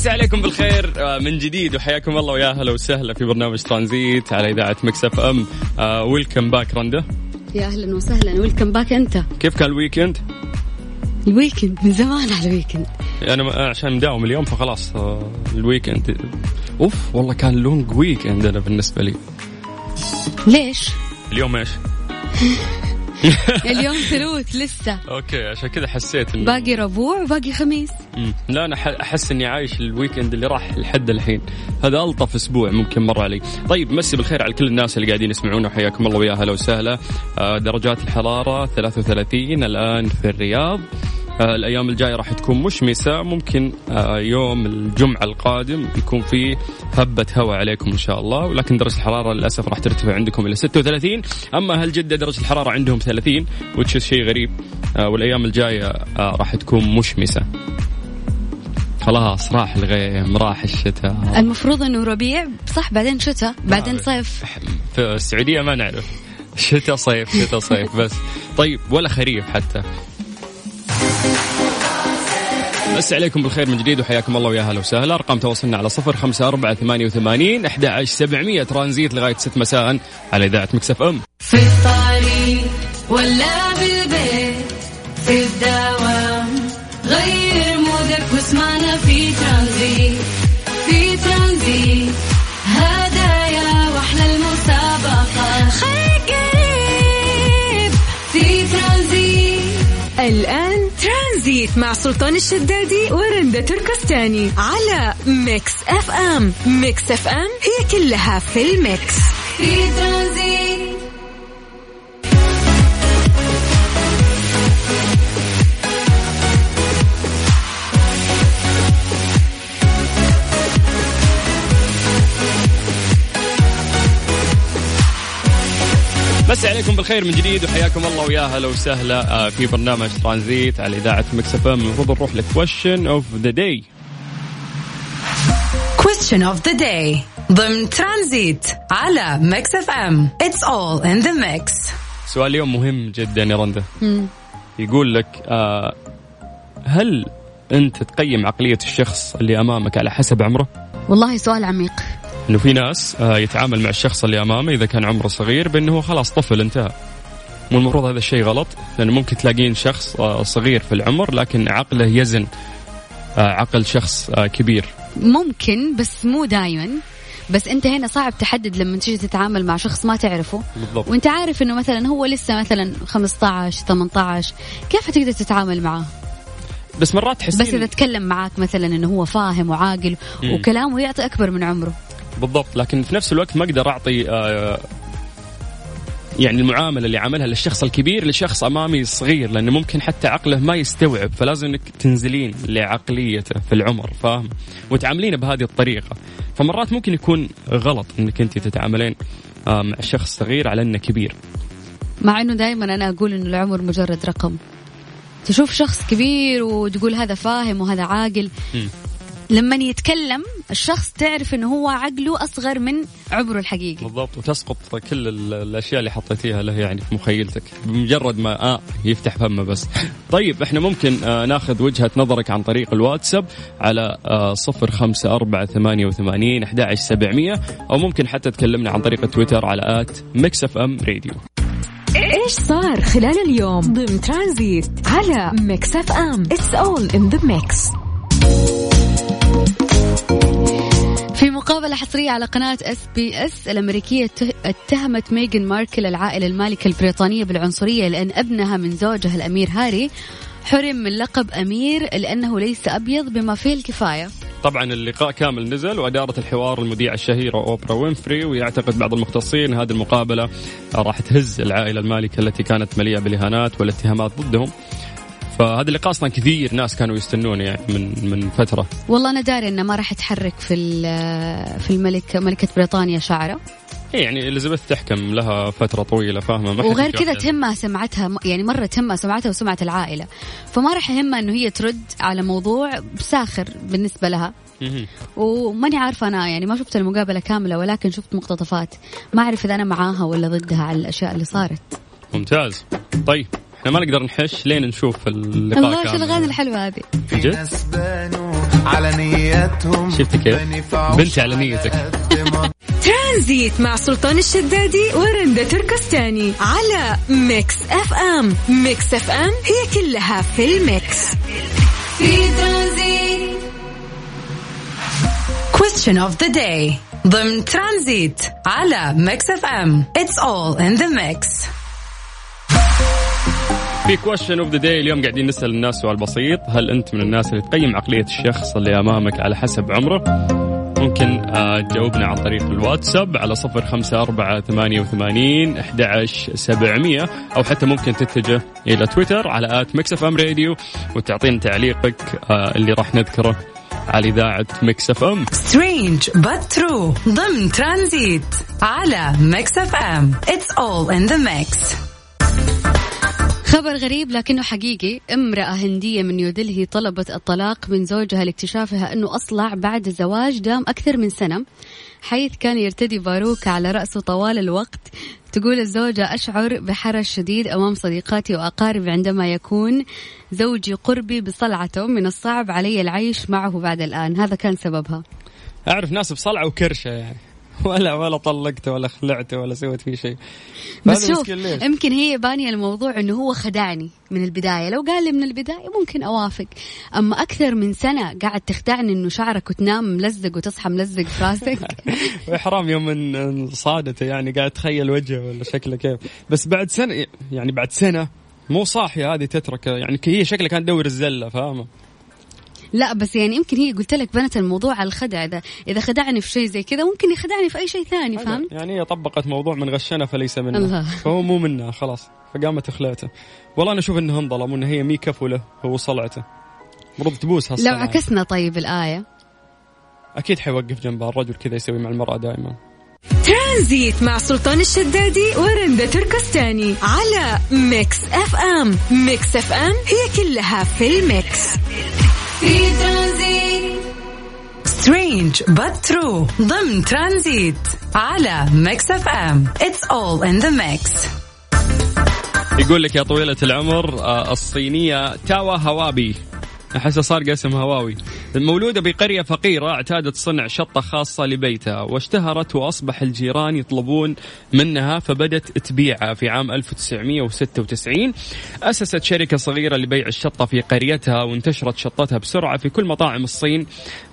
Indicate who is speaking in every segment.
Speaker 1: مسي عليكم بالخير. آه، من جديد وحياكم الله. ويا هلا وسهلا في برنامج ترانزيت على إذاعة Mix FM. welcome back رندا.
Speaker 2: يا أهلا وسهلا. welcome back أنت.
Speaker 1: كيف كان ال
Speaker 2: weekend؟ ال weekend من زمان على ال
Speaker 1: weekend أنا عشان مداوم اليوم فخلاص آه، ال weekend أوف والله كان long weekend أنا بالنسبة لي.
Speaker 2: ليش؟
Speaker 1: اليوم إيش؟
Speaker 2: اليوم ثلوث لسه.
Speaker 1: okay عشان كذا حسيت انه
Speaker 2: باقي ربوع وباقي خميس.
Speaker 1: مم. لا أنا أحس إني عايش ال weekend اللي راح لحد الحين. هذا ألطف أسبوع ممكن مر علي طيب مسي بالخير على كل الناس اللي قاعدين يسمعونا حياكم الله ويا هلا وسهلا. آه، درجات الحرارة 33 الآن في الرياض. الأيام الجاية راح تكون مشمسة. ممكن آه، يوم الجمعة القادم يكون فيه هبة هواء عليكم إن شاء الله. ولكن درجة الحرارة للأسف راح ترتفع عندكم إلى 36 أما أهل جدة درجة الحرارة عندهم 30 وتش شيء غريب. آه، والأيام الجاية آه، راح تكون مشمسة. خلاص راح الغيم راح الشتاء.
Speaker 2: المفروض إنه ربيع. صح بعدين شتاء بعدين
Speaker 1: آه.
Speaker 2: صيف.
Speaker 1: في السعودية ما نعرف. شتاء صيف شتاء صيف بس. طيب ولا خريف حتى. بس عليكم بالخير من جديد وحياكم الله ويا هلا وسهلا. أرقام تواصلنا على صفر خمسة أربعة ثمانية وثمانين أحد عشر سبعمية. ترانزيت لغاية ست مساء على إذاعة مكسف أم.
Speaker 3: في الطريق ولا ترانزيت
Speaker 4: مع سلطان الشدادي ورندا تركستاني على Mix FM. Mix FM هي كلها في ال mix.
Speaker 3: في ترانزيت.
Speaker 1: مسي عليكم بالخير من جديد وحياكم الله ويا هلا وسهلا آه، في برنامج ترانزيت على إذاعة Mix FM. المفروض نروح ل question of the day
Speaker 5: Question of the day. ضمن ترانزيت على Mix FM. It's all in the mix.
Speaker 1: سؤال اليوم مهم جدا يا رندا. يقول لك آه هل أنت تقيم عقلية الشخص اللي أمامك على حسب عمره؟
Speaker 2: والله سؤال عميق.
Speaker 1: إنه في ناس آه يتعامل مع الشخص اللي أمامه إذا كان عمره صغير بإنه هو خلاص طفل انتهى. والمفروض هذا الشيء غلط لأنه ممكن تلاقين شخص آه صغير في العمر لكن عقله يزن آه عقل شخص كبير.
Speaker 2: ممكن بس مو دايما بس أنت هنا صعب تحدد لما تيجي تتعامل مع شخص ما تعرفه
Speaker 1: بالضبط.
Speaker 2: وأنت عارف إنه مثلا هو لسه مثلا 15 18 كيف حتقدر تتعامل معاه
Speaker 1: بس مرات تحسين
Speaker 2: بس إذا تكلم معاك مثلا إنه هو فاهم وعاقل. وكلامه يعطي أكبر من عمره
Speaker 1: بالضبط. لكن في نفس الوقت ما أقدر أعطي آه، يعني المعاملة اللي عملها للشخص الكبير لشخص أمامي صغير لأنه ممكن حتى عقله ما يستوعب فلازم إنك تنزلين لعقليته في العمر فاهم؟ وتعاملينه بهذه الطريقة. فمرات ممكن يكون غلط إنك أنت تتعاملين آه، مع شخص صغير على إنه كبير.
Speaker 2: مع إنه دائما أنا أقول إنه العمر مجرد رقم. تشوف شخص كبير وتقول هذا فاهم وهذا عاقل. لما يتكلم الشخص تعرف إنه هو عقله أصغر من عمره الحقيقي.
Speaker 1: بالضبط. وتسقط كل ال- الأشياء اللي حطيتيها له يعني في مخيلتك. بمجرد ما آه يفتح فمه بس. طيب إحنا ممكن آه ناخذ وجهة نظرك عن طريق الواتساب على آه صفر خمسة أربعة ثمانية وثمانين أحد سبعمية أو ممكن حتى تكلمنا عن طريق تويتر على at Mix FM Radio.
Speaker 4: إيش صار خلال اليوم ضمن ترانزيت على Mix FM؟ It's all in the
Speaker 2: mix مقابلة حصرية على قناة CBS الأمريكية ته- اتهمت ميغان ماركل العائلة المالكة البريطانية بالعنصرية لأن ابنها من زوجها الأمير هاري حرم من لقب أمير لأنه ليس أبيض بما فيه الكفاية.
Speaker 1: طبعا اللقاء كامل نزل وأدارت الحوار المذيعة الشهيرة أوبرا وينفري ويعتقد بعض المختصين هذه المقابلة راح تهز العائلة المالكة التي كانت مليئة بالإهانات والاتهامات ضدهم. فهذا اللقاء أصلا كثير ناس كانوا يستنون يعني من من فترة.
Speaker 2: والله أنا داري إنه ما راح تحرك في في الملك ملكة بريطانيا شعره.
Speaker 1: إيه يعني إليزابيث تحكم لها فترة طويلة فاهمة؟ ما
Speaker 2: وغير كذا تهمها سمعتها يعني مرة تهمها سمعتها وسمعه العائلة. فما راح يهمها إنه هي ترد على موضوع ساخر بالنسبة لها. وماني عارفة أنا يعني ما شفت المقابلة كاملة ولكن شفت مقتطفات. ما أعرف إذا أنا معاها ولا ضدها على الأشياء اللي صارت.
Speaker 1: ممتاز. طيب. إحنا ما نقدر نحش لين نشوف اللقاء
Speaker 2: الله شو الاغاني الحلوة هذه.
Speaker 1: جد؟ على نيتهم شفت كيف؟ بنتي على نيتك
Speaker 4: ترانزيت مع سلطان الشدادي ورندا تركستاني على Mix FM. Mix FM هي كلها في ال mix.
Speaker 3: في ترانزيت.
Speaker 5: Question of the day. ضمن ترانزيت على Mix FM. It's all in the mix.
Speaker 1: في question of the day اليوم قاعدين نسأل الناس سؤال بسيط. هل أنت من الناس اللي تقيم عقلية الشخص اللي أمامك على حسب عمره؟ ممكن آه، تجاوبنا عن طريق الواتساب على صفر خمسة أربعة ثمانية وثمانين أحد سبعمية أو حتى ممكن تتجه إلى تويتر على at ميكس إف إم راديو وتعطينا تعليقك آه، اللي راح نذكره على إذاعة ميكس إف إم.
Speaker 5: Strange but true ضمن ترانزيت على ميكس إف إم. It's all in the mix.
Speaker 2: خبر غريب لكنه حقيقي. امرأة هندية من نيودلهي طلبت الطلاق من زوجها لاكتشافها أنه أصلع بعد زواج دام أكثر من سنة حيث كان يرتدي باروكة على رأسه طوال الوقت. تقول الزوجة أشعر بحرج شديد أمام صديقاتي وأقاربي عندما يكون زوجي قربي بصلعته. من الصعب علي العيش معه بعد الآن. هذا كان سببها.
Speaker 1: أعرف ناس بصلعة وكرشة يعني. ولا ولا طلقته ولا خلعته ولا سويت فيه شيء.
Speaker 2: بس شوف يمكن هي بانية الموضوع إنه هو خدعني من البداية. لو قال لي من البداية ممكن أوافق. أما أكثر من سنة قاعد تخدعني إنه شعرك وتنام ملزق وتصحى ملزق في راسك.
Speaker 1: حرام يوم من صادته يعني قاعد تخيل وجهه ولا شكله كيف. بس بعد سنة يعني بعد سنة مو صاحية هذه تتركه. يعني هي شكلها كانت تدور الزلة فاهمة؟
Speaker 2: لا بس يعني يمكن هي قلت لك بنت الموضوع على الخدع إذا إذا خدعني في شيء زي كذا ممكن يخدعني في أي شيء ثاني فهمت؟
Speaker 1: يعني هي طبقت موضوع من غشنا فليس منا. الله. فهو مو منا خلاص فقامت خلعته. والله أنا أشوف انهم ظلموا ان هي مي كفله هو صلعته. المفروض تبوس
Speaker 2: لو عكسنا طيب الآية.
Speaker 1: أكيد حيوقف جنبها الرجل كذا يسوي مع المرأة دائما.
Speaker 4: ترانزيت مع سلطان الشدادي ورندا تركستاني على ميكس أف أم. ميكس أف أم هي كلها في الميكس.
Speaker 3: في ترانزيت.
Speaker 5: Strange but true ضمن ترانزيت. على ميكس اف ام. It's all in the mix
Speaker 1: يقول لك يا طويلة العمر آه، الصينية تاوا هوابي. أحسه صار قسم هواوي. مولودة بقرية فقيرة اعتادت صنع شطة خاصة لبيتها واشتهرت وأصبح الجيران يطلبون منها فبدت تبيعها في عام 1996 أسست شركة صغيرة لبيع الشطة في قريتها وانتشرت شطتها بسرعة في كل مطاعم الصين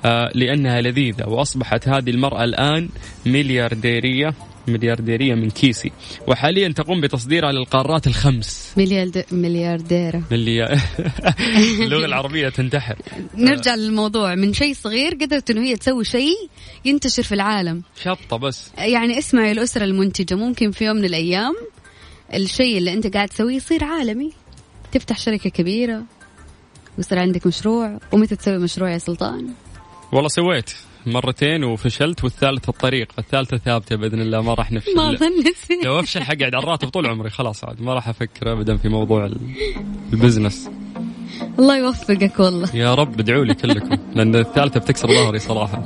Speaker 1: آه، لأنها لذيذة. وأصبحت هذه المرأة الآن مليارديرية. مليارديرية من كيسي. وحاليا تقوم بتصديرها للقارات الخمس.
Speaker 2: مليارد... مليارديرة.
Speaker 1: مليار اللغة العربية تنتحر.
Speaker 2: نرجع للموضوع. من شيء صغير قدرت إنه هي تسوي شيء ينتشر في العالم.
Speaker 1: شطة بس.
Speaker 2: يعني اسمعي الأسرة المنتجة ممكن في يوم من الأيام الشيء اللي أنت قاعد تسويه يصير عالمي. تفتح شركة كبيرة ويصير عندك مشروع ومتى تسوي مشروع يا سلطان؟
Speaker 1: والله سويت. مرتين وفشلت والثالث الطريق. الثالثة ثابتة بإذن الله ما راح نفشل.
Speaker 2: ما ظنيت
Speaker 1: لو أفشل حقعد على الراتب طول عمري خلاص عاد ما راح أفكر أبدا في موضوع ال business.
Speaker 2: الله يوفقك والله.
Speaker 1: يا رب ادعوا لي كلكم لأن الثالثة بتكسر ظهري صراحة.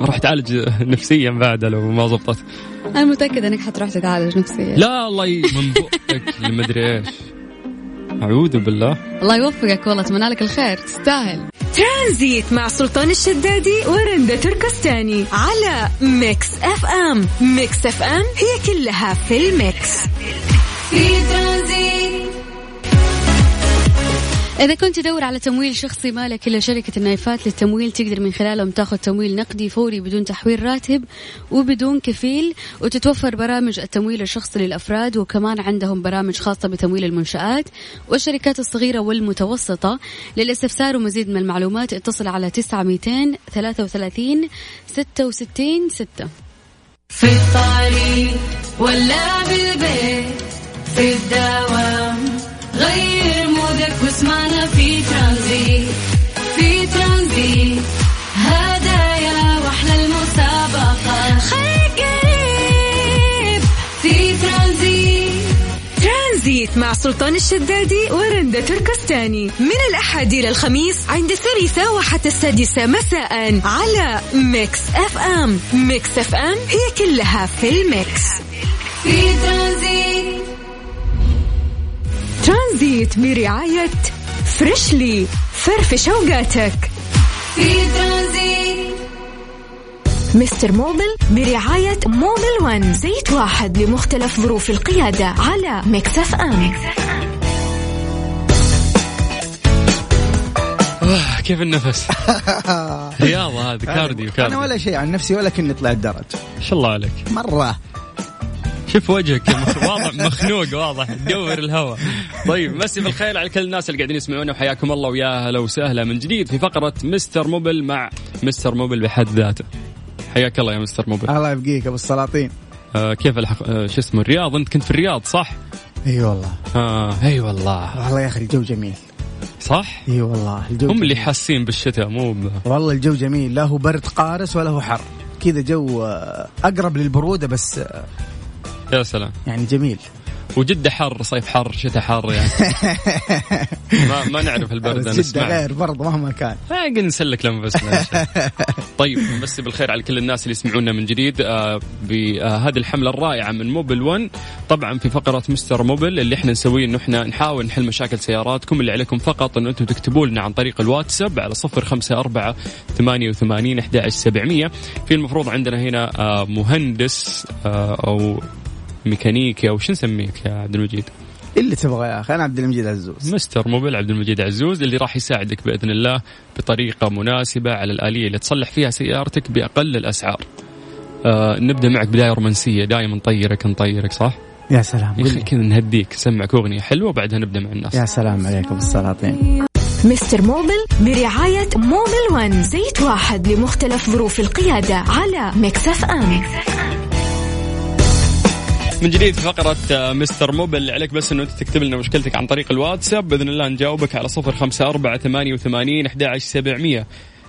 Speaker 1: راح تعالج نفسيا بعد لو ما زبطت.
Speaker 2: أنا متأكدة أنك حتروح تتعالج نفسيا.
Speaker 1: لا الله من بؤك المدري إيش. أعوذ بالله.
Speaker 2: الله يوفقك والله أتمنى لك الخير. تستاهل.
Speaker 4: ترانزيت مع سلطان الشدادي ورندا تركستاني على ميكس اف ام. ميكس اف ام هي كلها في الميكس.
Speaker 3: في ترانزيت.
Speaker 2: إذا كنت تدور على تمويل شخصي مالك إلا شركة النايفات للتمويل تقدر من خلالهم تاخذ تمويل نقدي فوري بدون تحويل راتب وبدون كفيل وتتوفر برامج التمويل الشخصي للأفراد وكمان عندهم برامج خاصة بتمويل المنشآت والشركات الصغيرة والمتوسطة. للاستفسار ومزيد من المعلومات اتصل على 900 33 66 6
Speaker 3: في الطريق ولا بالبيت في الدوام مودك واسمعنا في ترانزيت في ترانزيت. هدايا وأحلى المسابقة. خليك قريب. في ترانزيت.
Speaker 4: ترانزيت مع سلطان الشدادي ورندا تركستاني. من الأحد إلى الخميس عند الثالثة وحتى السادسة مساء على ميكس أف أم. ميكس أف أم هي كلها في الميكس.
Speaker 3: في ترانزيت.
Speaker 4: ترانزيت برعاية فريشلي فرفش اوقاتك
Speaker 3: في ترانزيت.
Speaker 4: مستر موبل برعاية موبل ون. زيت واحد لمختلف ظروف القيادة على ميكس اف ام.
Speaker 1: آه، كيف النفس؟ رياضة هذه cardio
Speaker 6: أنا
Speaker 1: cardio.
Speaker 6: ولا شيء عن نفسي ولا كني طلعت درج
Speaker 1: ما شاء الله عليك.
Speaker 6: مرة.
Speaker 1: شوف وجهك واضح مخنوق واضح. دور الهواء طيب مسي بالخير على كل الناس اللي قاعدين يسمعونا وحياكم الله ويا هلا وسهلا من جديد في فقرة مستر موبل مع مستر موبل بحد ذاته. حياك الله يا مستر موبل.
Speaker 6: الله يبقيك أبو السلاطين.
Speaker 1: آه كيف الحق... آه شو اسمه الرياض؟ أنت كنت في الرياض صح؟
Speaker 6: إي والله.
Speaker 1: آه إي والله.
Speaker 6: والله يا أخي الجو جميل.
Speaker 1: صح؟
Speaker 6: إي والله الجو
Speaker 1: هم اللي
Speaker 6: جميل.
Speaker 1: حاسين بالشتاء مو ب...
Speaker 6: والله الجو جميل لا هو برد قارس ولا هو حر. كذا جو آه، أقرب للبرودة بس آه،
Speaker 1: يا سلام.
Speaker 6: يعني جميل.
Speaker 1: وجدة حر صيف حر شتاء حر يعني. ما, ما نعرف البرد
Speaker 6: بس أنا
Speaker 1: اسمع
Speaker 6: غير برضه مهما كان.
Speaker 1: آه، قل نسلك لنفسنا طيب نمسي بالخير على كل الناس اللي يسمعونا من جديد آه بهذه الحملة الرائعة من موبل 1 طبعا في فقرة مستر موبل اللي إحنا نسويه انه إحنا نحاول نحل مشاكل سياراتكم اللي عليكم فقط انه أنتم تكتبوا لنا عن طريق الواتساب على 054 88 11700 في المفروض عندنا هنا آه مهندس آه أو ميكانيكي أو شو نسميك يا عبد المجيد؟
Speaker 6: اللي تبغى يا أخي أنا عبد المجيد عزوز
Speaker 1: مستر موبل عبد المجيد عزوز اللي راح يساعدك بإذن الله بطريقة مناسبة على الآلية اللي تصلح فيها سيارتك بأقل الأسعار. آه نبدأ معك بدايه رومانسيه دائما نطيرك نطيرك صح؟
Speaker 6: يا سلام
Speaker 1: يا. كذا نهديك نسمعك أغنية حلوة وبعدها نبدأ مع الناس.
Speaker 6: يا سلام عليك ابو السلاطين
Speaker 4: مستر موبل برعاية موبل ون زيت واحد لمختلف ظروف القيادة على ميكس أف أم
Speaker 1: من جديد في فقرة آه، مستر موبل اللي عليك بس إنه أنت تكتب لنا مشكلتك عن طريق الواتساب. بإذن الله نجاوبك على 054 88 11700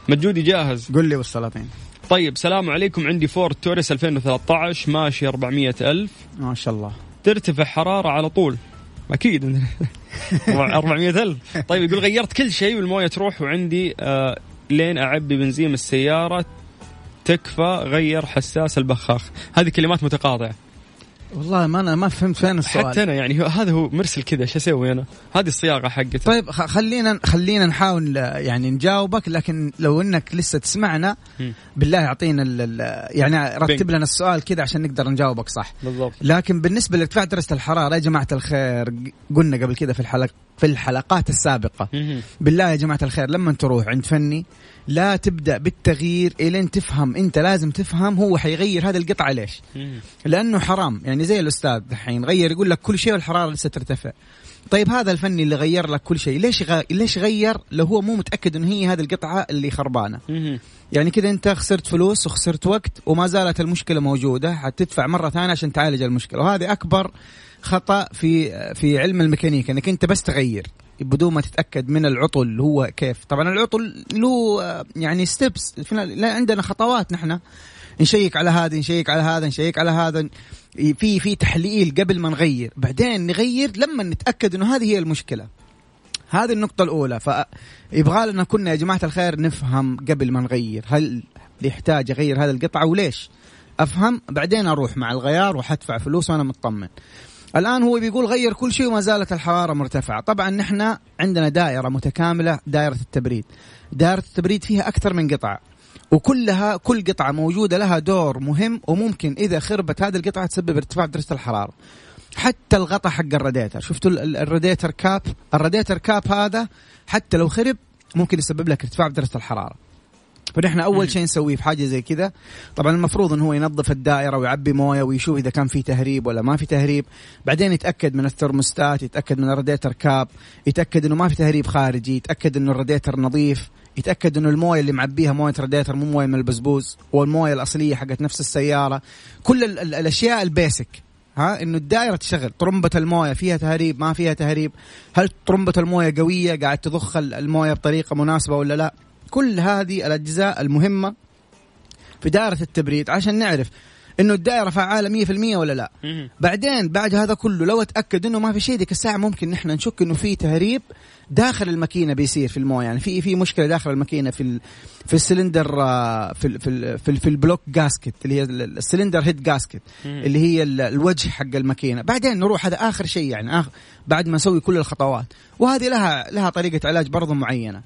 Speaker 1: مجودي جاهز؟
Speaker 6: قل لي ابو السلاطين
Speaker 1: طيب سلام عليكم. عندي فورد توريس 2013 ماشي 400 ألف.
Speaker 6: ما شاء الله.
Speaker 1: ترتفع حرارة على طول. أكيد. 400 ألف. طيب يقول غيرت كل شيء والموية تروح وعندي آه لين أعبي بنزين السيارة. تكفى غير حساس البخاخ. هذه كلمات متقاطعة.
Speaker 6: والله ما أنا ما فهمت فين السؤال.
Speaker 1: حتى أنا يعني هذا هو مرسل كذا شو أسوي أنا؟ هذه الصياغة حقته.
Speaker 6: طيب خلينا خلينا نحاول آه، يعني نجاوبك لكن لو إنك لسه تسمعنا. بالله أعطينا يعني رتب. لنا السؤال كذا عشان نقدر نجاوبك صح؟
Speaker 1: بالضبط.
Speaker 6: لكن بالنسبة لارتفاع درجة الحرارة يا جماعة الخير قلنا قبل كذا في الحلقة في الحلقات
Speaker 1: السابقة.
Speaker 6: بالله يا جماعة الخير لما تروح عند فني لا تبدأ بالتغيير إلين تفهم. انت لازم تفهم هو حيغير هذه القطعة ليش. لأنه حرام. يعني زي الأستاذ دحين غير يقول لك كل شيء والحرارة لسه ترتفع. طيب هذا الفني اللي غير لك كل شيء ليش غ... ليش غير؟ لو هو مو متأكد إنه هي هذه القطعة اللي
Speaker 1: خربانة.
Speaker 6: يعني كذا أنت خسرت فلوس وخسرت وقت وما زالت المشكلة موجودة حتدفع مرة ثانية عشان تعالج المشكلة. وهذه أكبر خطأ في في علم الميكانيكا إنك أنت بس تغير بدون ما تتأكد من العطل هو كيف. طبعا العطل له يعني ستيبس لا عندنا خطوات نحن. نشيك على هذا نشيك على هذا نشيك على هذا. في في تحليل قبل ما نغير. بعدين نغير لما نتأكد إنه هذه هي المشكلة. هذه النقطة الأولى. فيبغى لنا كنا يا جماعة الخير نفهم قبل ما نغير. هل يحتاج أغير هذه القطعة وليش أفهم. بعدين أروح مع الغيار وحدفع فلوس وأنا مطمن. الآن هو بيقول غير كل شيء وما زالت الحرارة مرتفعة. طبعا نحن عندنا دائرة متكاملة دائرة التبريد. دائرة التبريد فيها أكثر من قطعة وكلها كل قطعة موجودة لها دور مهم وممكن إذا خربت هذه القطعة تسبب ارتفاع درجة الحرارة. حتى الغطا حق الراديتر. شفتوا ال- ال- ال radiator cap؟ ال radiator cap هذا حتى لو خرب ممكن يسبب لك ارتفاع بدرجه الحرارة. فنحن أول شيء نسويه في حاجة زي كذا. طبعا المفروض انه هو ينظف الدائرة ويعبي موية ويشوف إذا كان في تهريب ولا ما في تهريب. بعدين يتأكد من الثرموستات يتأكد من ال radiator cap يتأكد إنه ما في تهريب خارجي يتأكد إنه الراديتر نظيف. يتأكد إنه الموية اللي معبيها موية راديتر مو موية من البزبوز والمويه الأصلية حقت نفس السيارة. كل ال ال الأشياء البيسك ها؟ إنه الدائرة تشتغل طرمبة الموية فيها تهريب ما فيها تهريب. هل طرمبة الموية قوية قاعد تضخ ال- الموية بطريقة مناسبة ولا لا؟ كل هذه الأجزاء المهمة في دائرة التبريد عشان نعرف إنه الدائرة فعالة 100% ولا لا. بعدين بعد هذا كله لو أتأكد إنه ما في شيء ديك الساعة ممكن نحن نشك إنه في تهريب داخل الماكينة بيصير في الموية يعني في في مشكلة داخل الماكينة في ال في السلندر آه، في ال في ال في, ال في ال block gasket اللي هي ال- ال cylinder head
Speaker 1: gasket.
Speaker 6: اللي هي ال- الوجه حق الماكينة بعدين نروح هذا آخر شيء يعني آخر بعد ما نسوي كل الخطوات وهذه لها لها طريقة علاج برضو معينة.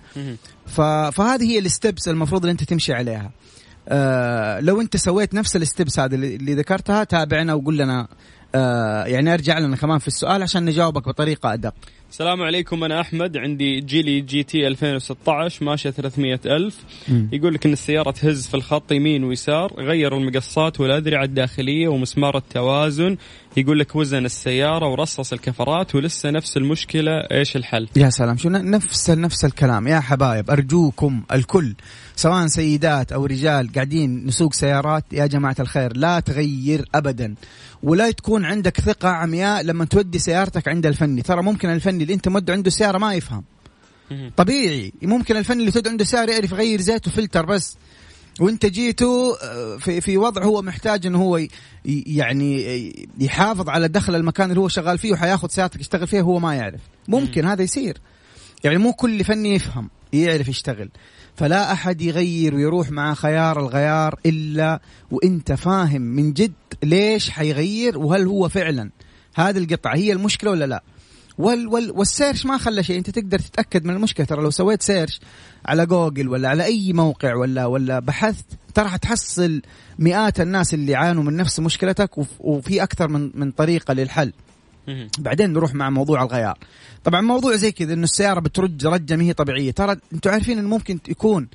Speaker 6: فهذه هي ال steps المفروض إن أنت تمشي عليها آه لو انت سويت نفس ال steps اللي اللي ذكرتها تابعنا وقول لنا آه يعني ارجع لنا كمان في السؤال عشان نجاوبك بطريقة أدق.
Speaker 1: السلام عليكم أنا أحمد عندي جيلي GT 2016 ماشيه 300 ألف. يقول لك إن السيارة تهز في الخط يمين ويسار غير المقصات والاذرعه الداخلية ومسمار التوازن. يقول لك وزن السيارة ورصص الكفرات ولسه نفس المشكلة إيش الحل؟
Speaker 6: يا سلام شو نفس نفس الكلام. يا حبايب أرجوكم الكل سواء سيدات أو رجال قاعدين نسوق سيارات يا جماعة الخير لا تغير ابدا. ولا تكون عندك ثقة عمياء لما تودي سيارتك عند الفني. ترى ممكن الفني اللي انت مود عنده سياره ما يفهم. طبيعي. ممكن الفني اللي تود عنده سياره يعرف يغير زيت وفلتر بس. وانت جيتوا آه، في في وضع هو محتاج إنه هو يعني يحافظ على دخل المكان اللي هو شغال فيه وحياخذ سيارتك يشتغل فيها هو ما يعرف. ممكن هذا يصير. يعني مو كل فني يفهم يعرف يشتغل. فلا أحد يغير ويروح مع خيار الغيار إلا وإنت فاهم من جد ليش حيغير وهل هو فعلا. هذه القطعة هي المشكلة ولا لا؟ وال وال وال search ما خلى شيء. انت تقدر تتأكد من المشكلة. ترى لو سويت search على جوجل ولا على أي موقع ولا ولا بحثت ترى حتحصل مئات الناس اللي يعانوا من نفس مشكلتك وف- وفي أكثر من من طريقة للحل. بعدين نروح مع موضوع الغيار. طبعا موضوع زي كذا إنه السيارة بترج رجة ما هي طبيعية. ترى أنتم عارفين إنه ممكن يكون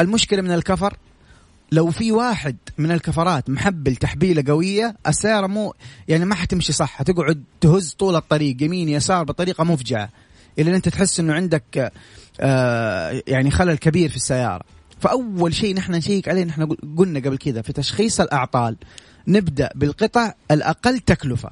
Speaker 6: المشكلة من الكفر. لو في واحد من الكفرات محبل تحبيلة قوية السيارة مو يعني ما حتمشي صح حتقعد تهز طول الطريق يمين يسار بطريقة مفجعة إلى إن أنت تحس إنه عندك آه يعني خلل كبير في السيارة. فأول شيء نحن نشيك عليه نحن قلنا قبل كذا في تشخيص الأعطال نبدأ بالقطع الأقل تكلفة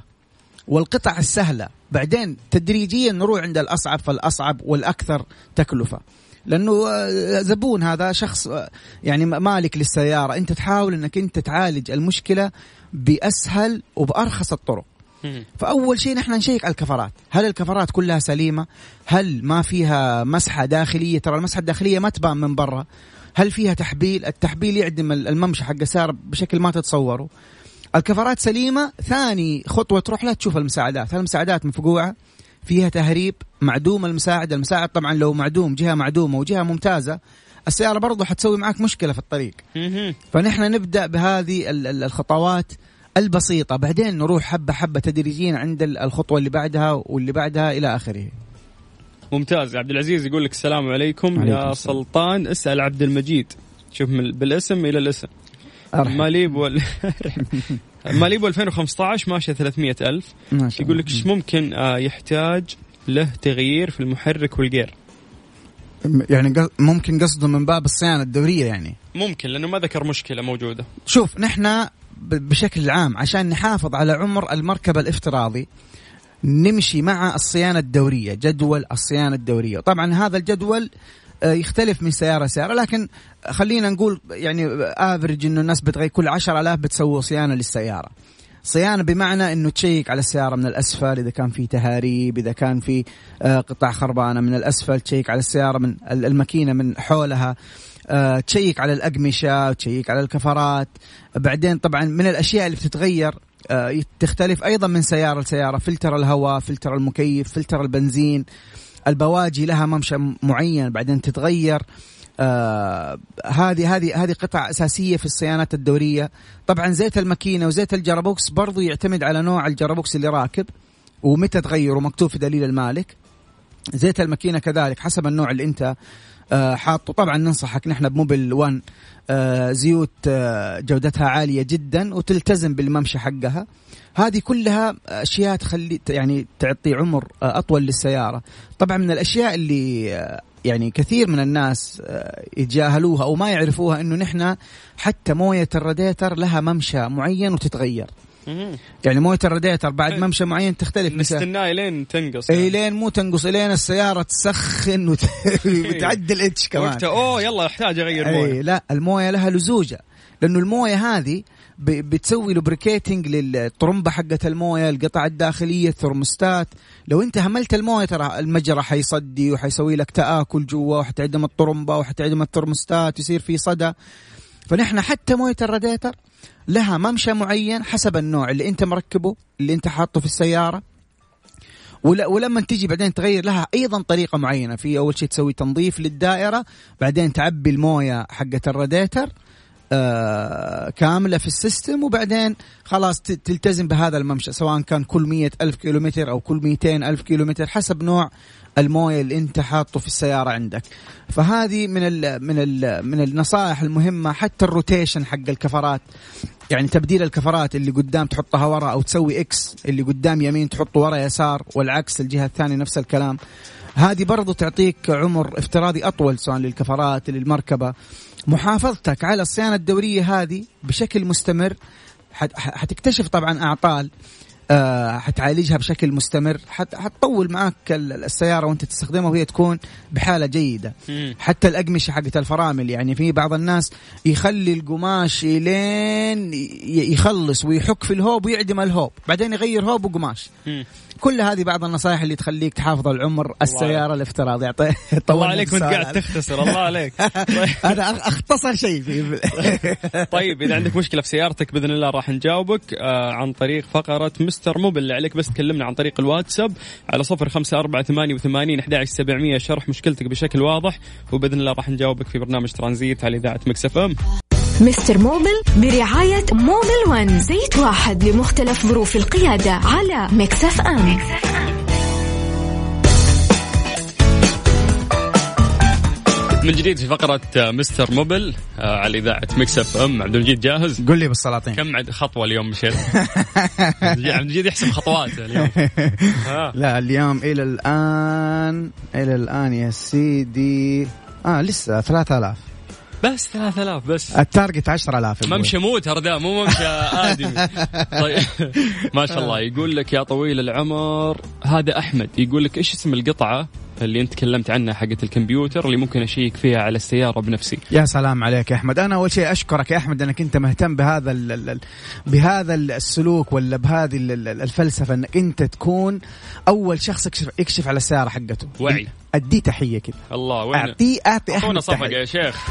Speaker 6: والقطع السهلة بعدين تدريجيا نروح عند الأصعب فالأصعب والأكثر تكلفة. لأنه آه، زبون هذا شخص آه، يعني مالك للسيارة. أنت تحاول إنك أنت تعالج المشكلة بأسهل وبأرخص الطرق. فأول شيء نحن نشيك على الكفرات. هل الكفرات كلها سليمة؟ هل ما فيها مسحة داخلية؟ ترى المسحة الداخلية ما تبان من برا. هل فيها تحبيل؟ التحبيل يعدم الممشى حق السيارة بشكل ما تتصوروا الكفرات سليمة. ثاني خطوة تروح لها تشوف المساعدات. هل المساعدات مفقوعة؟ فيها تهريب معدوم المساعد. المساعد طبعا لو معدوم جهة معدومة وجهة ممتازة السيارة برضو حتسوي معك مشكلة في الطريق. فنحن نبدأ بهذه ال- ال- الخطوات البسيطة. بعدين نروح حبة حبة تدريجيا عند ال- الخطوة اللي بعدها واللي بعدها إلى آخره.
Speaker 1: ممتاز. عبد العزيز يقول لك السلام عليكم.
Speaker 6: عليكم
Speaker 1: يا
Speaker 6: السلام.
Speaker 1: سلطان اسأل عبد المجيد. شوف من بالاسم إلى الاسم.
Speaker 6: أرحب.
Speaker 1: ماليب وال... ماليب 2015 ماشية 300 ألف.
Speaker 6: ما شاء
Speaker 1: يقول. لك إيش ممكن آه، يحتاج له تغيير في المحرك والجير.
Speaker 6: يعني ممكن قصده من باب الصيانة الدورية يعني.
Speaker 1: ممكن لأنه ما ذكر مشكلة موجودة.
Speaker 6: شوف نحن بشكل عام عشان نحافظ على عمر المركبة الافتراضي نمشي مع الصيانة الدورية جدول الصيانة الدورية. طبعا هذا الجدول يختلف من سيارة لسيارة لكن خلينا نقول يعني افرج إنه الناس بتغير كل 10000 بتسوي صيانة للسيارة. صيانة بمعنى إنه تشيك على السيارة من الأسفل إذا كان في تهاريب إذا كان في آه، قطع خربانة من الأسفل تشيك على السيارة من ال- الماكينة من حولها آه، تشيك على الأقمشة تشيك على الكفرات. بعدين طبعا من الأشياء اللي بتتغير آه، تختلف أيضا من سيارة لسيارة فلتر الهواء فلتر المكيف فلتر البنزين. البواجي لها ممشى معين بعدين تتغير. آه هذه هذه هذه قطع أساسية في الصيانات الدورية. طبعا زيت الماكينة وزيت ال gearbox برضو يعتمد على نوع ال gearbox اللي راكب ومتى تغيره مكتوب في دليل المالك. زيت الماكينة كذلك حسب النوع اللي أنت آه، حاطه. طبعا ننصحك نحن بموبل 1 آه، زيوت جودتها عالية جدا وتلتزم بالممشى حقها. هذه كلها أشياء تخلي يعني تعطي عمر آه، أطول للسيارة. طبعا من الأشياء اللي آه، يعني كثير من الناس آه، يتجاهلوها أو ما يعرفوها إنه نحن حتى موية الراديتر لها ممشى معين وتتغير. يعني موية الراديتر بعد
Speaker 1: حلو.
Speaker 6: ممشى معين تختلف.
Speaker 1: نستناه لين تنقص.
Speaker 6: اي لين مو تنقص لين السيارة تسخن وت... وتعدي ال H كمان.
Speaker 1: وقتها أوه يلا أحتاج
Speaker 6: أغير
Speaker 1: موية.
Speaker 6: لا الموية لها لزوجة. لأنه الموية هذه بتسوي lubricating للطرمبة حقه الموية القطع الداخلية الثرموستات لو انت هملت الموية ترى المجرى حيصدي وحيسوي لك تآكل جوا وحتعدم الطرمبة وحتعدم الثرموستات يصير في صدى. فنحن حتى موية الراديتر لها ممشى معين حسب النوع اللي انت مركبه اللي انت حاطه في السيارة. ول- ولما تيجي بعدين تغير لها أيضا طريقة معينة. في أول شيء تسوي تنظيف للدائرة بعدين تعبي الموية حقه الراديتر. كاملة في السيستم وبعدين خلاص تلتزم بهذا الممشى سواء كان كل مية ألف كيلومتر أو كل 200 ألف كيلومتر حسب نوع الموية اللي أنت حاطه في السيارة عندك. فهذه من ال من ال من النصائح المهمة حتى ال rotation حق الكفرات. يعني تبديل الكفرات اللي قدام تحطها ورا أو تسوي X اللي قدام يمين تحطه ورا يسار والعكس الجهة الثانية نفس الكلام. هذه برضو تعطيك عمر افتراضي أطول سواء للكفرات للمركبة. محافظتك على الصيانة الدورية هذه بشكل مستمر حت- حتكتشف طبعا أعطال آه، حتعالجها بشكل مستمر حت حتطول معك ال- السيارة وأنت تستخدمها وهي تكون بحالة جيدة
Speaker 1: مم.
Speaker 6: حتى الاقمشه حقت الفرامل يعني في بعض الناس يخلي القماش لين يخلص ويحك في الهوب ويعدم الهوب بعدين يغير هوب وقماش
Speaker 1: مم.
Speaker 6: كل هذه بعض النصائح اللي تخليك تحافظ على العمر السيارة الافتراضي يعطي
Speaker 1: الله عليك وانت قاعد تختصر الله عليك.
Speaker 6: هذا أخ- أختصر شيء
Speaker 1: طيب إذا عندك مشكلة في سيارتك بإذن الله راح نجاوبك آه عن طريق فقرة مستر موبل. اللي عليك بس تكلمنا عن طريق الواتساب على صفر خمسة أربعة ثمانية وثمانين أحد سبعمية اشرح مشكلتك بشكل واضح وبإذن الله راح نجاوبك في برنامج ترانزيت على إذاعة Mix FM.
Speaker 4: مستر موبل برعاية موبل ون زيت واحد لمختلف ظروف القيادة على Mix FM.
Speaker 1: من جديد في فقرة آه، مستر موبل آه على إذاعة Mix FM. عبد المجيد جاهز؟
Speaker 6: قل لي بالسلاطين.
Speaker 1: كم عد خطوة اليوم مشيت؟ عبد المجيد يحسب خطوات اليوم. آه.
Speaker 6: لا اليوم إلى الآن إلى الآن يا سيدي. آه لسه 3000
Speaker 1: بس 3000 بس.
Speaker 6: ال target 10000 يا
Speaker 1: ممشى موتر ذا مو ممشى ادمي طيب. ما شاء الله. يقول لك يا طويل العمر هذا أحمد يقول لك إيش اسم القطعة؟ اللي انت تكلمت عنها حقت الكمبيوتر اللي ممكن اشيك فيها على السيارة بنفسي.
Speaker 6: يا سلام عليك يا أحمد. أنا أول شيء أشكرك يا أحمد أنك أنت مهتم بهذا ال ال ال بهذا السلوك ولا بهذه ال- ال- الفلسفة أنك أنت تكون أول شخص يكشف, يكشف على السيارة حقته.
Speaker 1: وعي.
Speaker 6: أديه تحية كذا
Speaker 1: الله وين
Speaker 6: اعطيه أعطي
Speaker 1: أحمد
Speaker 6: صفقة
Speaker 1: يا شيخ.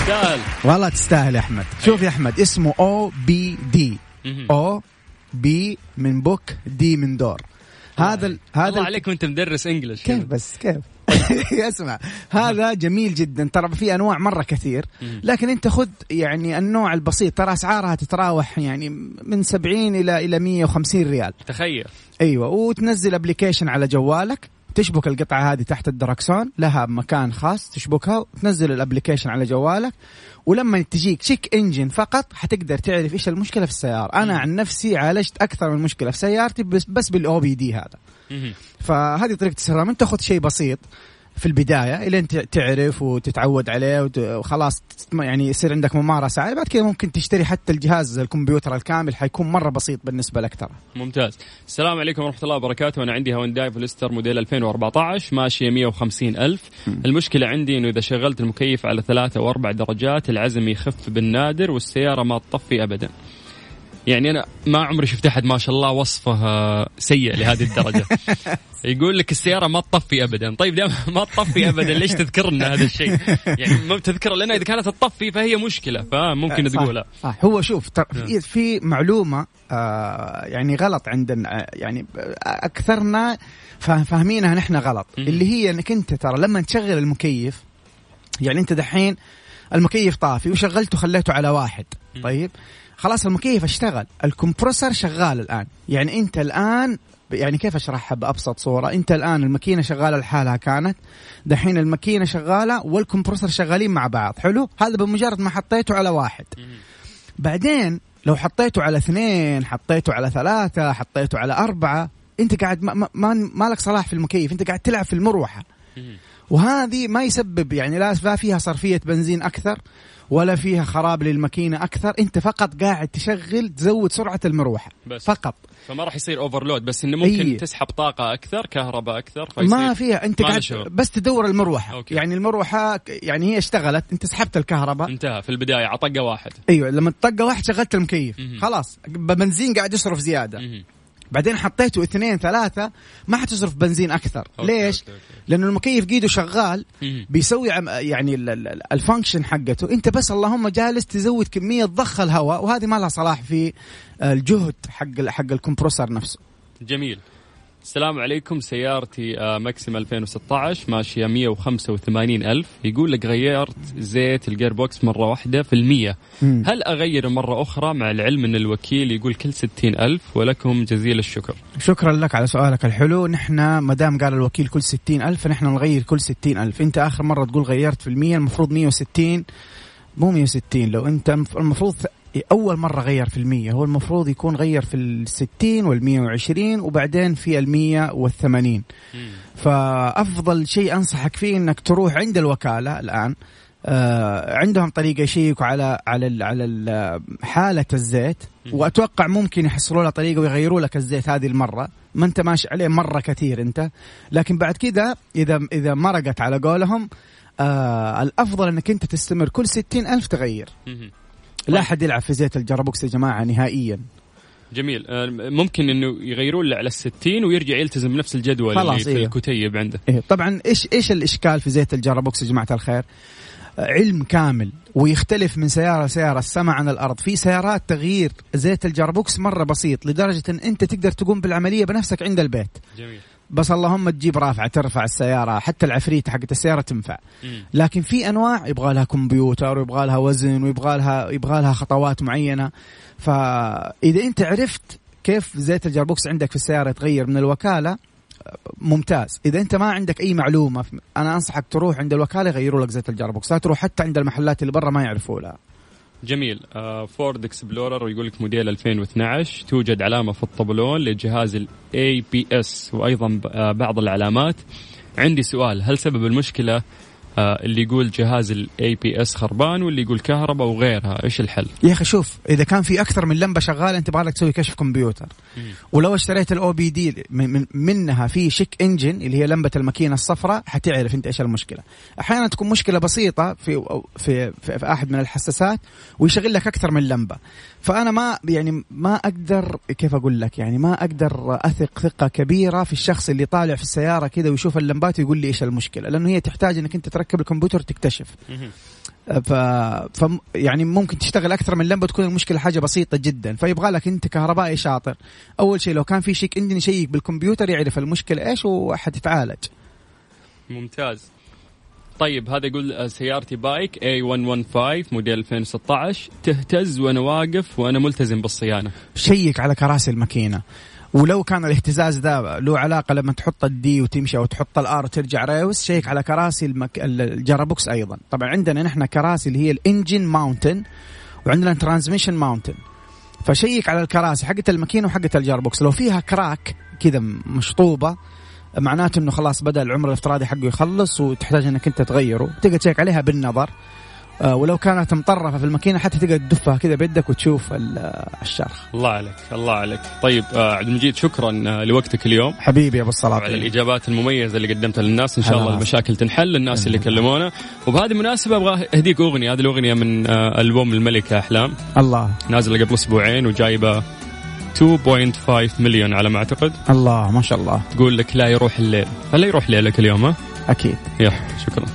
Speaker 1: تستاهل.
Speaker 6: والله تستاهل يا أحمد. شوف يا أحمد اسمه
Speaker 1: OBD.
Speaker 6: O B من book D من door. هذا ال- هذا
Speaker 1: الله
Speaker 6: ال-
Speaker 1: عليك وأنت مدرس English.
Speaker 6: كيف بس كيف؟ اسمع هذا جميل جدا. ترى في أنواع مرة كثير لكن أنت خذ يعني النوع البسيط. ترى أسعارها تتراوح يعني من 70 إلى إلى 150 ريال.
Speaker 1: تخيل.
Speaker 6: أيوه وتنزل application على جوالك. تشبك القطعة هذه تحت الدركسون لها مكان خاص تشبكها وتنزل ال application على جوالك. ولما تجيك check engine فقط حتقدر تعرف إيش المشكلة في السيارة. أنا عن نفسي عالجت أكثر من مشكلة في سيارتي بس بس بال OBD هذا. فهذه طريقة استخدام. أنت خذ شيء بسيط. في البداية الين تعرف وتتعود عليه وخلاص يعني يصير عندك ممارسة عليه. بعد كذا ممكن تشتري حتى الجهاز الكمبيوتر الكامل حيكون مرة بسيط بالنسبة لك ترى.
Speaker 1: ممتاز. السلام عليكم ورحمة الله وبركاته. أنا عندي هونداي فلستر موديل 2014 ماشية 150 ألف. المشكلة عندي أنه إذا شغلت المكيف على ثلاثة أو أربع درجات العزم يخف بالنادر والسيارة ما تطفي أبدا. يعني أنا ما عمري شفت أحد ما شاء الله وصفه آه، سيء لهذه الدرجة. يقول لك السيارة ما تطفي أبدا. طيب دام ما تطفي أبدا؟ ليش تذكر لنا هذا الشيء؟ يعني ما تذكر لنا إذا كانت تطفي فهي مشكلة فممكن
Speaker 6: صح.
Speaker 1: تقولها.
Speaker 6: صح. هو شوف ترى في, معلومة آه يعني غلط عندنا آه، يعني آه، أكثرنا فا- فاهمينها نحن غلط. اللي هي إنك أنت ترى لما تشغل المكيف يعني أنت دحين المكيف طافي وشغلته خليته على واحد. طيب؟ خلاص المكيف اشتغل؟ الكمبرسر شغال الآن. يعني أنت الآن يعني كيف أشرحها بأبسط صورة؟ أنت الآن الماكينة شغالة لحالها كانت. دحين الماكينة شغالة والكمبرسر شغالين مع بعض. حلو؟ هذا بمجرد ما حطيته على واحد. بعدين لو حطيته على اثنين حطيته على ثلاثة حطيته على أربعة أنت قاعد ما, ما, ما, لك صلاح في المكيف. أنت قاعد تلعب في المروحة. وهذه ما يسبب يعني لا فيها صرفية بنزين أكثر. ولا فيها خراب للماكينة أكثر أنت فقط قاعد تشغل تزود سرعة المروحة
Speaker 1: بس.
Speaker 6: فقط
Speaker 1: فما راح يصير overload بس إنه ممكن
Speaker 6: أي.
Speaker 1: تسحب طاقة أكثر كهرباء أكثر فيصير
Speaker 6: ما فيها أنت
Speaker 1: ما
Speaker 6: قاعد
Speaker 1: نشوف.
Speaker 6: بس تدور المروحة
Speaker 1: okay.
Speaker 6: يعني المروحة يعني هي اشتغلت أنت سحبت الكهرباء
Speaker 1: انتهى في البداية على طقة واحد
Speaker 6: أيوه لما طقه واحد شغلت المكيف
Speaker 1: مهم.
Speaker 6: خلاص بنزين قاعد يصرف زيادة
Speaker 1: مهم.
Speaker 6: بعدين حطيته اثنين ثلاثة ما حتصرف بنزين أكثر
Speaker 1: okay،
Speaker 6: ليش؟
Speaker 1: okay، okay.
Speaker 6: لأنه المكيف قيده شغال. بيسوي يعني ال- ال- ال- ال function حقته أنت بس اللهم جالس تزود كمية ضخ الهواء وهذه ما لها صلاح في الجهد حق حق ال compressor نفسه
Speaker 1: جميل السلام عليكم سيارتي آه، ماكسيم 2016 ماشية 185 ألف. يقول لك غيرت زيت ال gearbox مرة واحدة في المية. هل أغير مرة أخرى مع العلم أن الوكيل يقول كل 60 ألف؟ ولكم جزيل الشكر.
Speaker 6: شكرا لك على سؤالك الحلو. نحن ما دام قال الوكيل كل ستين ألف فنحن نغير كل ستين ألف. أنت آخر مرة تقول غيرت في المية المفروض مية وستين مو مية وستين. لو أنت المف- المفروض أول مرة غير في المية. هو المفروض يكون غير في الستين والمية وعشرين وبعدين في المية والثمانين. فأفضل شيء أنصحك فيه أنك تروح عند الوكالة الآن. آه عندهم طريقة يشيكوا على على ال على ال حالة الزيت. وأتوقع ممكن يحصلوا لها طريقة ويغيروا لك الزيت هذه المرة. ما أنت ماشي عليه مرة كثير أنت. لكن بعد كذا إذا إذا مرقت على قولهم آه الأفضل أنك أنت تستمر كل ستين ألف تغير. لا أحد يلعب في زيت ال gearbox يا جماعة نهائيا.
Speaker 1: جميل. آه، ممكن أنه يغيرون له على الستين ويرجع يلتزم بنفس الجدول اللي
Speaker 6: خلاص،
Speaker 1: في
Speaker 6: إيه.
Speaker 1: الكتيب عنده
Speaker 6: إيه طبعا إيش إيش الإشكال في زيت ال gearbox يا جماعة الخير؟ علم كامل ويختلف من سيارة لسيارة السماء عن الأرض، في سيارات تغيير زيت ال gearbox مرة بسيط لدرجة إن أنت تقدر تقوم بالعملية بنفسك عند البيت،
Speaker 1: جميل.
Speaker 6: بس اللهم تجيب رافعه ترفع السيارة، حتى العفريته حقت السيارة تنفع،. لكن في أنواع يبغى لها كمبيوتر ويبغى لها وزن ويبغى لها يبغى لها خطوات معينة، فإذا أنت عرفت كيف زيت ال gearbox عندك في السيارة يتغير من الوكالة ممتاز. إذا أنت ما عندك أي معلومة أنا أنصحك تروح عند الوكالة يغيروا لك زيت ال gearbox لا تروح حتى عند المحلات اللي برا ما يعرفوا لها.
Speaker 1: جميل. آه، فورد اكسبلورر ويقول لك موديل 2012 توجد علامة في الطبلون لجهاز ال ABS وأيضا ب- آه، بعض العلامات. عندي سؤال هل سبب المشكلة آه، اللي يقول جهاز ال ABS خربان واللي يقول كهرباء وغيرها. إيش الحل؟
Speaker 6: يا أخي شوف إذا كان في أكثر من لمبة شغالة أنت لك تسوي كشف كمبيوتر. ولو اشتريت ال OBD من منها في check engine اللي هي لمبة الماكينة الصفراء حتعرف أنت إيش المشكلة. أحيانا تكون مشكلة بسيطة في في في, في أحد من الحساسات ويشغل لك أكثر من لمبة. فأنا ما يعني ما أقدر كيف أقول لك؟ يعني ما أقدر أثق ثقة كبيرة في الشخص اللي طالع في السيارة كذا ويشوف اللمبات ويقول لي إيش المشكلة؟ لأنه هي تحتاج إنك أنت تركب الكمبيوتر وتكتشف ف... ف يعني ممكن تشتغل أكثر من لمبة تكون المشكلة حاجة بسيطة جدا. فيبغى لك أنت كهربائي شاطر. أول شيء لو كان في شيك انجن يشيك بالكمبيوتر يعرف المشكلة إيش وحتتعالج.
Speaker 1: ممتاز. طيب هذا يقول آه، سيارتي بايك A115 موديل 2016 تهتز وأنا واقف وأنا ملتزم بالصيانة.
Speaker 6: شيك على كراسي الماكينة. ولو كان الاهتزاز ذا له علاقة لما تحط ال D وتمشي أو تحط ال R وترجع ريوس شيك على كراسي المك... ال gearbox أيضا. طبعا عندنا نحن كراسي اللي هي ال engine mounting وعندنا transmission mounting. فشيك على الكراسي حقت الماكينة وحقت ال gearbox لو فيها crack كذا مشطوبة معناته إنه خلاص بدأ العمر الافتراضي حقه يخلص وتحتاج إنك أنت تغيره. تقدر تشيك عليها بالنظر. آه، ولو كانت مطرفة في الماكينة حتى تقدر تدفها كذا بيدك وتشوف ال- الشرخ.
Speaker 1: الله عليك الله عليك. طيب آه، عبد المجيد شكرا آه، لوقتك اليوم.
Speaker 6: حبيبي يا أبو الصلاة.
Speaker 1: على الإجابات المميزة اللي قدمتها للناس. إن شاء الله. المشاكل تنحل للناس اللي كلمونا وبهذه المناسبة أبغى أهديك أغنية. هذه الأغنية من آه، ألبوم الملكه أحلام.
Speaker 6: الله.
Speaker 1: نازلة قبل أسبوعين وجايبة 2.5 مليون على ما أعتقد.
Speaker 6: الله ما شاء الله.
Speaker 1: تقول لك لا يروح الليل. فلا يروح ليلك اليوم؟ ها؟
Speaker 6: أكيد.
Speaker 1: يا شكرا.